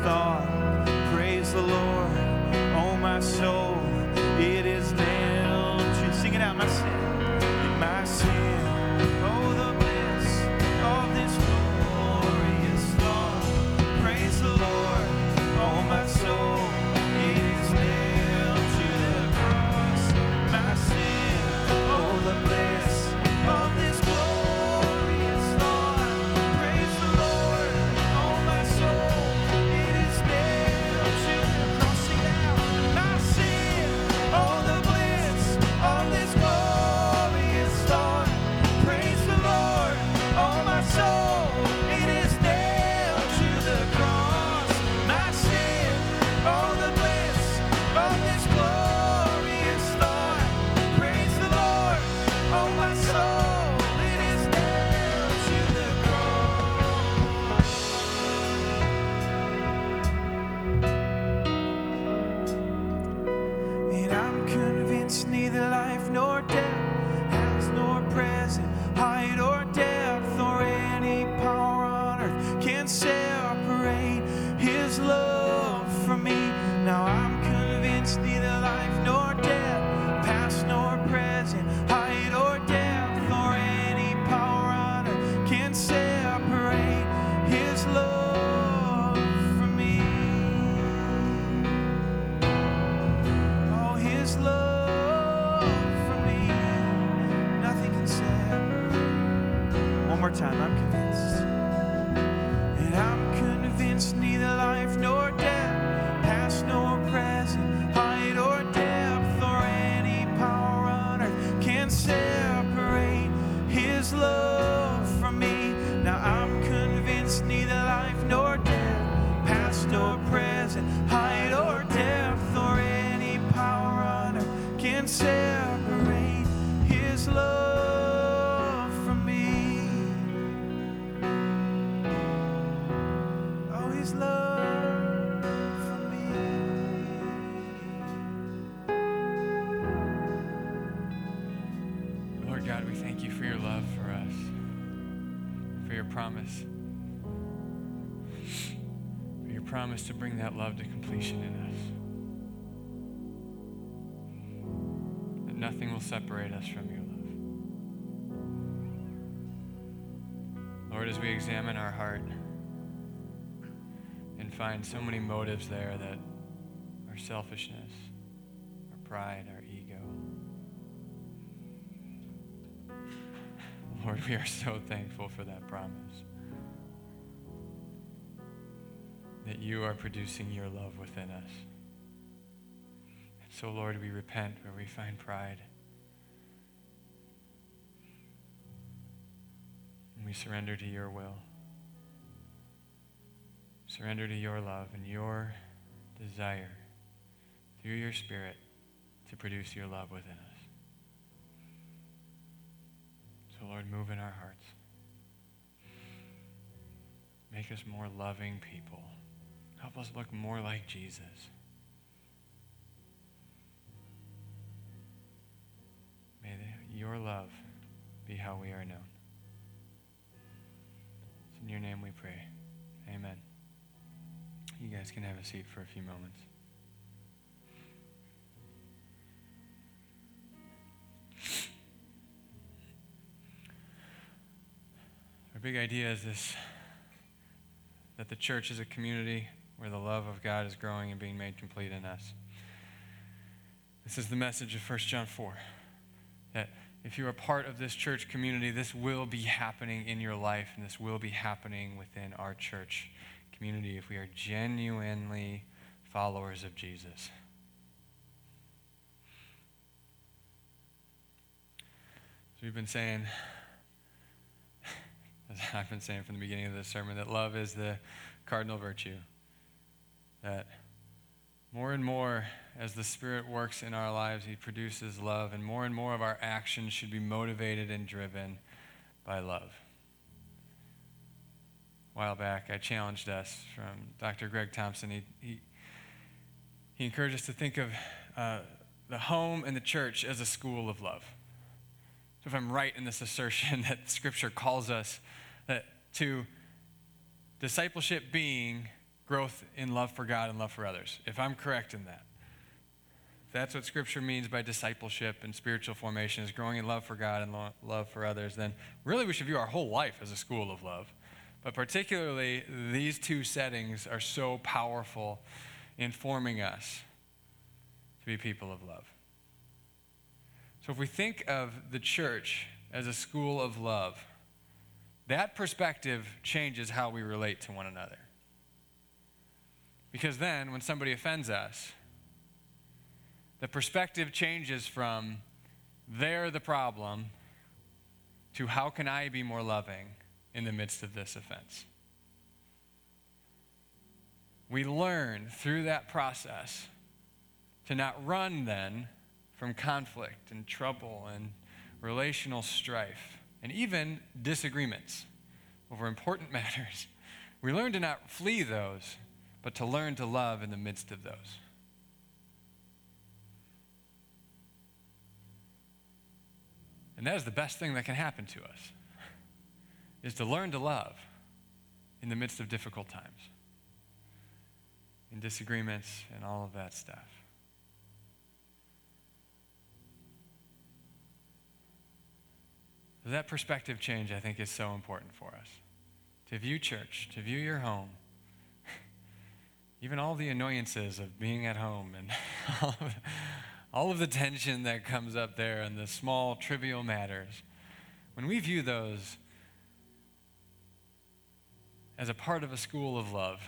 Thought. God, we thank you for your love for us, for your promise, for your promise to bring that love to completion in us. That nothing will separate us from your love. Lord, as we examine our heart and find so many motives there that our selfishness, our pride, our Lord, we are so thankful for that promise. That you are producing your love within us. And so, Lord, we repent where we find pride. And we surrender to your will. Surrender to your love and your desire through your Spirit to produce your love within us. So, Lord, move in our hearts. Make us more loving people. Help us look more like Jesus. May the, your love be how we are known. It's in your name we pray. Amen. You guys can have a seat for a few moments. Our big idea is this that the church is a community where the love of God is growing and being made complete in us. This is the message of 1 John 4 that if you are part of this church community, this will be happening in your life, and this will be happening within our church community if we are genuinely followers of Jesus. So we've been saying as I've been saying from the beginning of this sermon, that love is the cardinal virtue. That more and more, as the Spirit works in our lives, He produces love, and more and more of our actions should be motivated and driven by love. A while back, I challenged us from Dr. Greg Thompson. He, he, he encouraged us to think of uh, the home and the church as a school of love. So, if I'm right in this assertion that Scripture calls us that to discipleship being growth in love for God and love for others, if I'm correct in that, that's what Scripture means by discipleship and spiritual formation is growing in love for God and lo- love for others, then really we should view our whole life as a school of love. But particularly, these two settings are so powerful in forming us to be people of love. So if we think of the church as a school of love, that perspective changes how we relate to one another. Because then, when somebody offends us, the perspective changes from they're the problem to how can I be more loving in the midst of this offense? We learn through that process to not run then from conflict and trouble and relational strife and even disagreements over important matters. We learn to not flee those, but to learn to love in the midst of those. And that is the best thing that can happen to us, is to learn to love in the midst of difficult times, in disagreements and all of that stuff. That perspective change, I think, is so important for us. To view church, to view your home, even all the annoyances of being at home and all of, the tension that comes up there and the small, trivial matters, when we view those as a part of a school of love,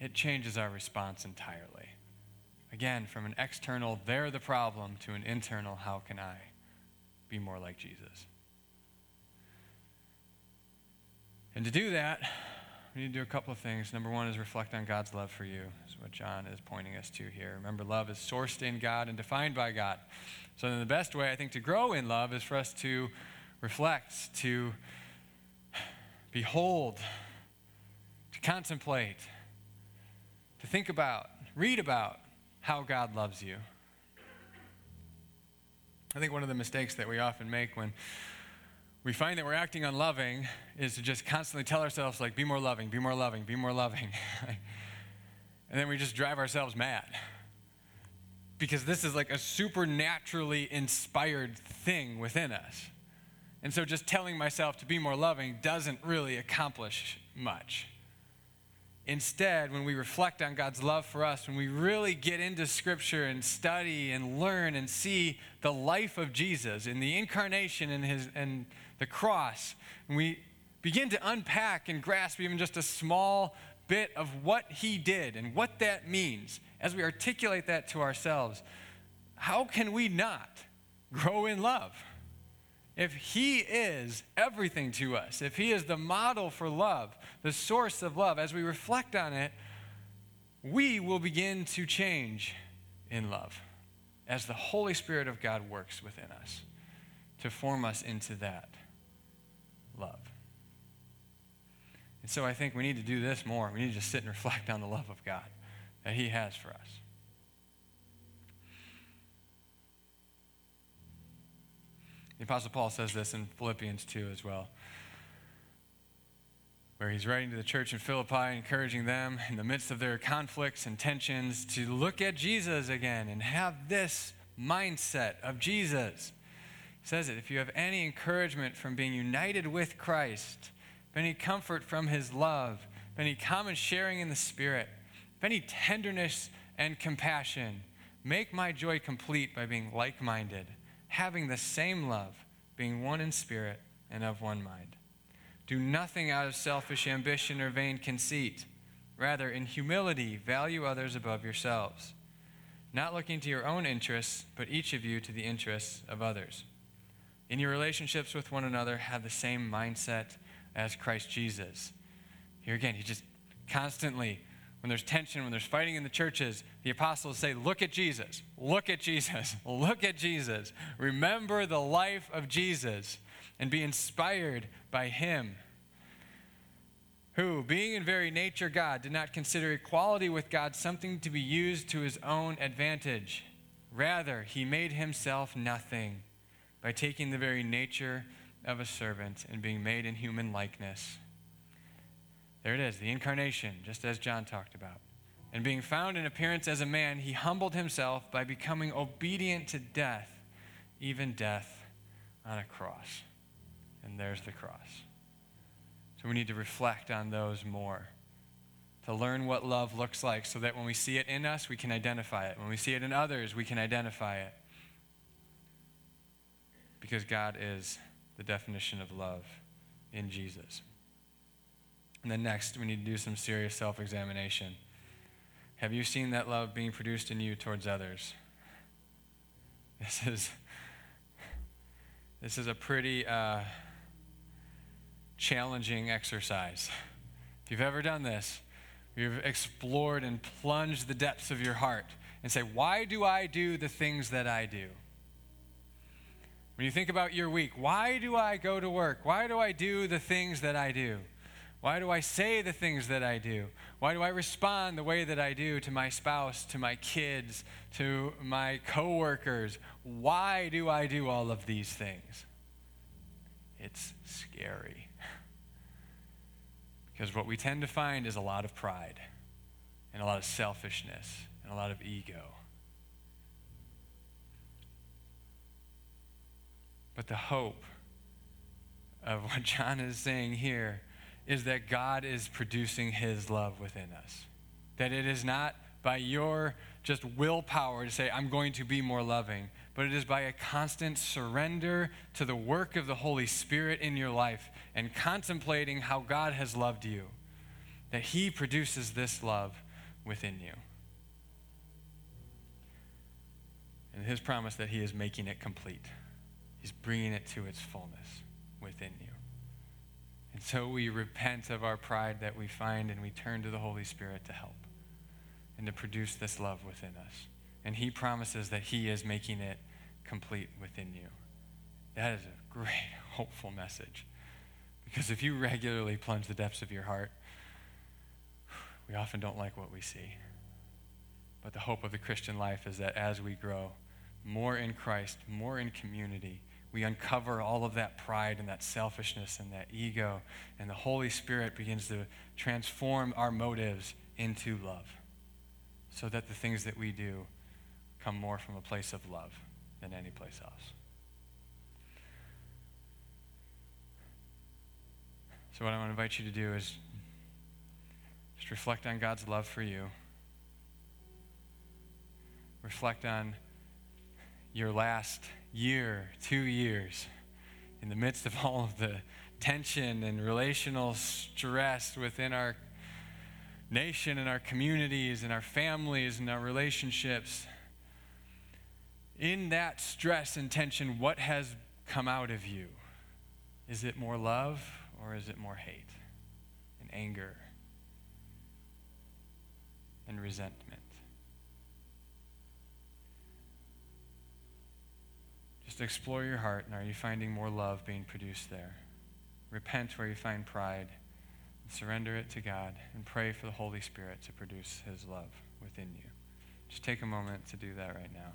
it changes our response entirely. Again, from an external, they're the problem, to an internal, how can I? Be more like Jesus. And to do that, we need to do a couple of things. Number one is reflect on God's love for you, is what John is pointing us to here. Remember, love is sourced in God and defined by God. So, then the best way, I think, to grow in love is for us to reflect, to behold, to contemplate, to think about, read about how God loves you. I think one of the mistakes that we often make when we find that we're acting unloving is to just constantly tell ourselves, like, be more loving, be more loving, be more loving. and then we just drive ourselves mad. Because this is like a supernaturally inspired thing within us. And so just telling myself to be more loving doesn't really accomplish much. Instead, when we reflect on God's love for us, when we really get into Scripture and study and learn and see the life of Jesus in the incarnation and, his, and the cross, and we begin to unpack and grasp even just a small bit of what He did and what that means, as we articulate that to ourselves, how can we not grow in love? If He is everything to us, if He is the model for love, the source of love, as we reflect on it, we will begin to change in love as the Holy Spirit of God works within us to form us into that love. And so I think we need to do this more. We need to sit and reflect on the love of God that He has for us. The Apostle Paul says this in Philippians 2 as well, where he's writing to the church in Philippi, encouraging them in the midst of their conflicts and tensions to look at Jesus again and have this mindset of Jesus. He says it if you have any encouragement from being united with Christ, any comfort from his love, any common sharing in the Spirit, any tenderness and compassion, make my joy complete by being like minded having the same love, being one in spirit and of one mind. Do nothing out of selfish ambition or vain conceit. Rather, in humility, value others above yourselves, not looking to your own interests, but each of you to the interests of others. In your relationships with one another, have the same mindset as Christ Jesus. Here again, he just constantly when there's tension, when there's fighting in the churches, the apostles say, Look at Jesus, look at Jesus, look at Jesus. Remember the life of Jesus and be inspired by him. Who, being in very nature God, did not consider equality with God something to be used to his own advantage. Rather, he made himself nothing by taking the very nature of a servant and being made in human likeness there it is, the incarnation, just as John talked about. And being found in appearance as a man, he humbled himself by becoming obedient to death, even death on a cross. And there's the cross. So we need to reflect on those more, to learn what love looks like, so that when we see it in us, we can identify it. When we see it in others, we can identify it. Because God is the definition of love in Jesus. And then next, we need to do some serious self examination. Have you seen that love being produced in you towards others? This is, this is a pretty uh, challenging exercise. If you've ever done this, you've explored and plunged the depths of your heart and say, Why do I do the things that I do? When you think about your week, why do I go to work? Why do I do the things that I do? Why do I say the things that I do? Why do I respond the way that I do to my spouse, to my kids, to my coworkers? Why do I do all of these things? It's scary. Because what we tend to find is a lot of pride and a lot of selfishness and a lot of ego. But the hope of what John is saying here is that God is producing his love within us. That it is not by your just willpower to say, I'm going to be more loving, but it is by a constant surrender to the work of the Holy Spirit in your life and contemplating how God has loved you, that He produces this love within you. And His promise that He is making it complete, He's bringing it to its fullness within you. And so we repent of our pride that we find and we turn to the Holy Spirit to help and to produce this love within us. And He promises that He is making it complete within you. That is a great, hopeful message. Because if you regularly plunge the depths of your heart, we often don't like what we see. But the hope of the Christian life is that as we grow, more in Christ, more in community. We uncover all of that pride and that selfishness and that ego, and the Holy Spirit begins to transform our motives into love so that the things that we do come more from a place of love than any place else. So, what I want to invite you to do is just reflect on God's love for you. Reflect on your last year, two years, in the midst of all of the tension and relational stress within our nation and our communities and our families and our relationships. In that stress and tension, what has come out of you? Is it more love or is it more hate and anger and resentment? Just explore your heart and are you finding more love being produced there? Repent where you find pride and surrender it to God and pray for the Holy Spirit to produce His love within you. Just take a moment to do that right now.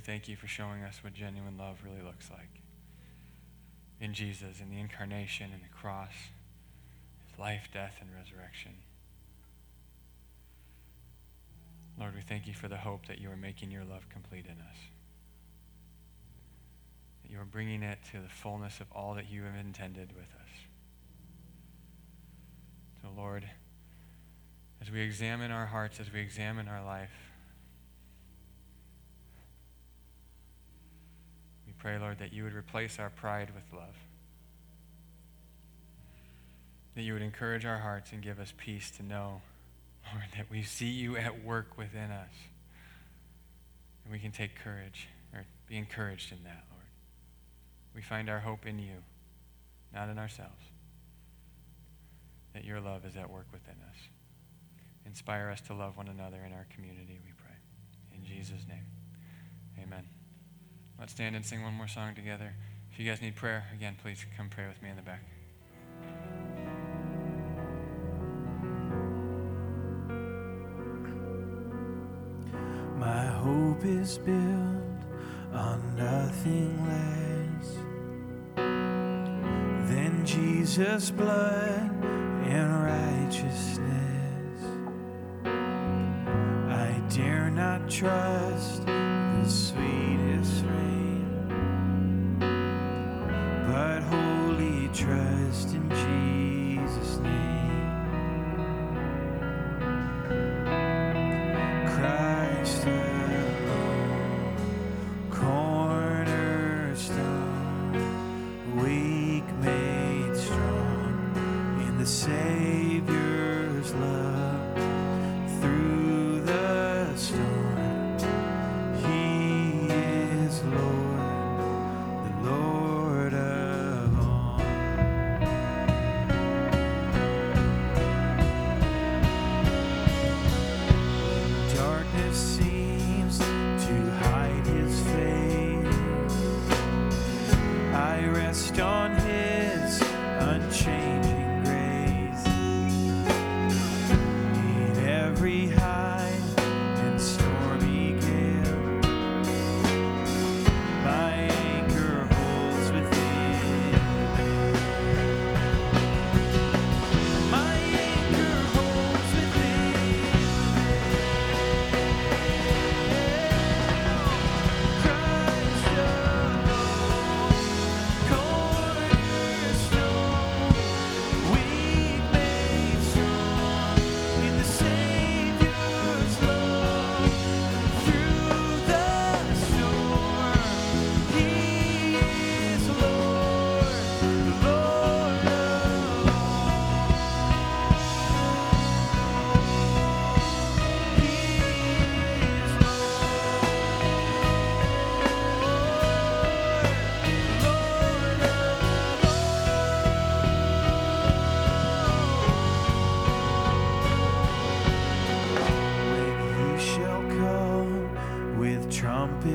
Thank you for showing us what genuine love really looks like. In Jesus, in the incarnation, in the cross, his life, death, and resurrection. Lord, we thank you for the hope that you are making your love complete in us. That you are bringing it to the fullness of all that you have intended with us. So, Lord, as we examine our hearts, as we examine our life, we pray, Lord, that you would replace our pride with love. That you would encourage our hearts and give us peace to know, Lord, that we see you at work within us. And we can take courage, or be encouraged in that, Lord. We find our hope in you, not in ourselves. That your love is at work within us. Inspire us to love one another in our community, we pray. In Jesus' name, amen. Let's stand and sing one more song together. If you guys need prayer, again, please come pray with me in the back. My hope is built on nothing less than Jesus' blood and righteousness. I dare not trust the sweetest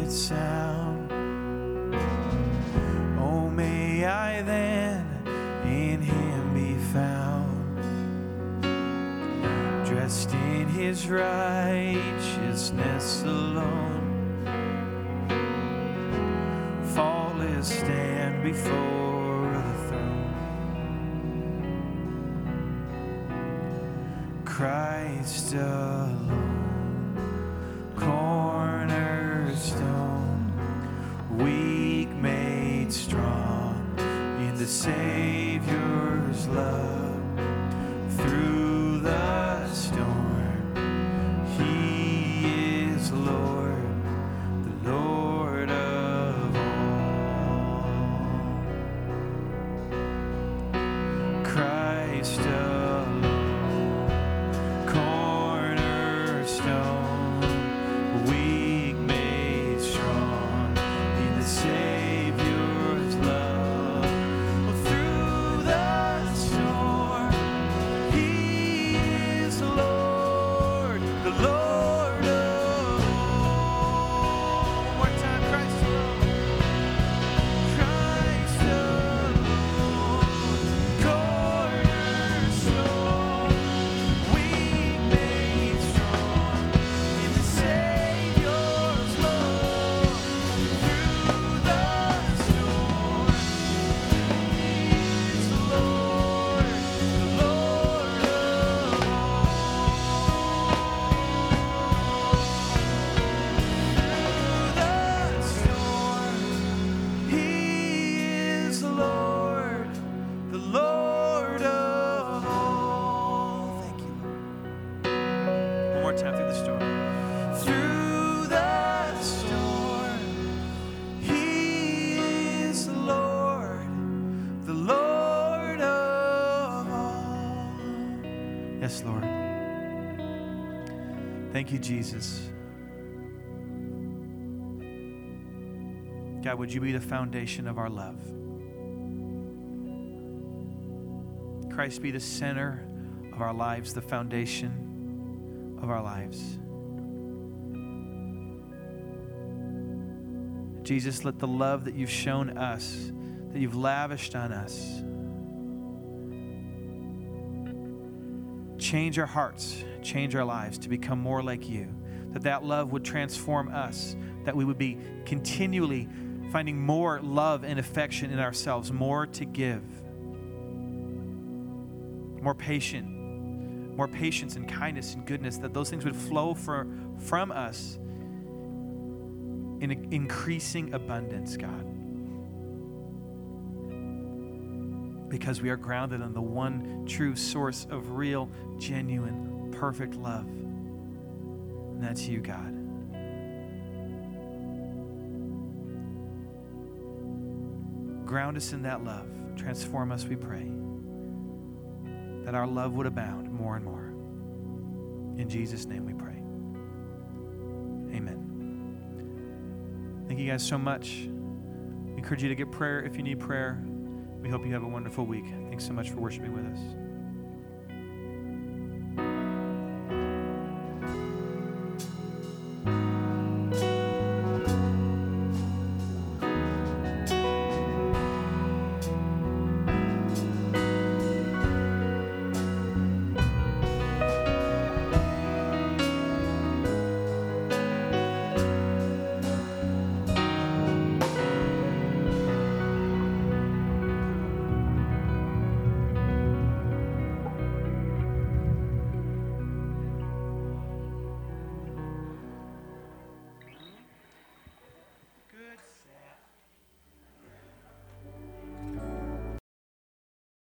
trumpet sound. Oh, may I then in him be found, dressed in his righteousness alone, Fall and stand before the throne. Christ alone. Yes, Lord. Thank you, Jesus. God, would you be the foundation of our love? Christ be the center of our lives, the foundation of our lives. Jesus, let the love that you've shown us, that you've lavished on us, change our hearts, change our lives to become more like you. That that love would transform us, that we would be continually finding more love and affection in ourselves, more to give, more patient, more patience and kindness and goodness, that those things would flow for, from us in increasing abundance, God. Because we are grounded on the one true source of real, genuine, perfect love. And that's you, God. Ground us in that love. Transform us, we pray. That our love would abound more and more. In Jesus' name we pray. Amen. Thank you guys so much. I encourage you to get prayer if you need prayer. We hope you have a wonderful week. Thanks so much for worshiping with us.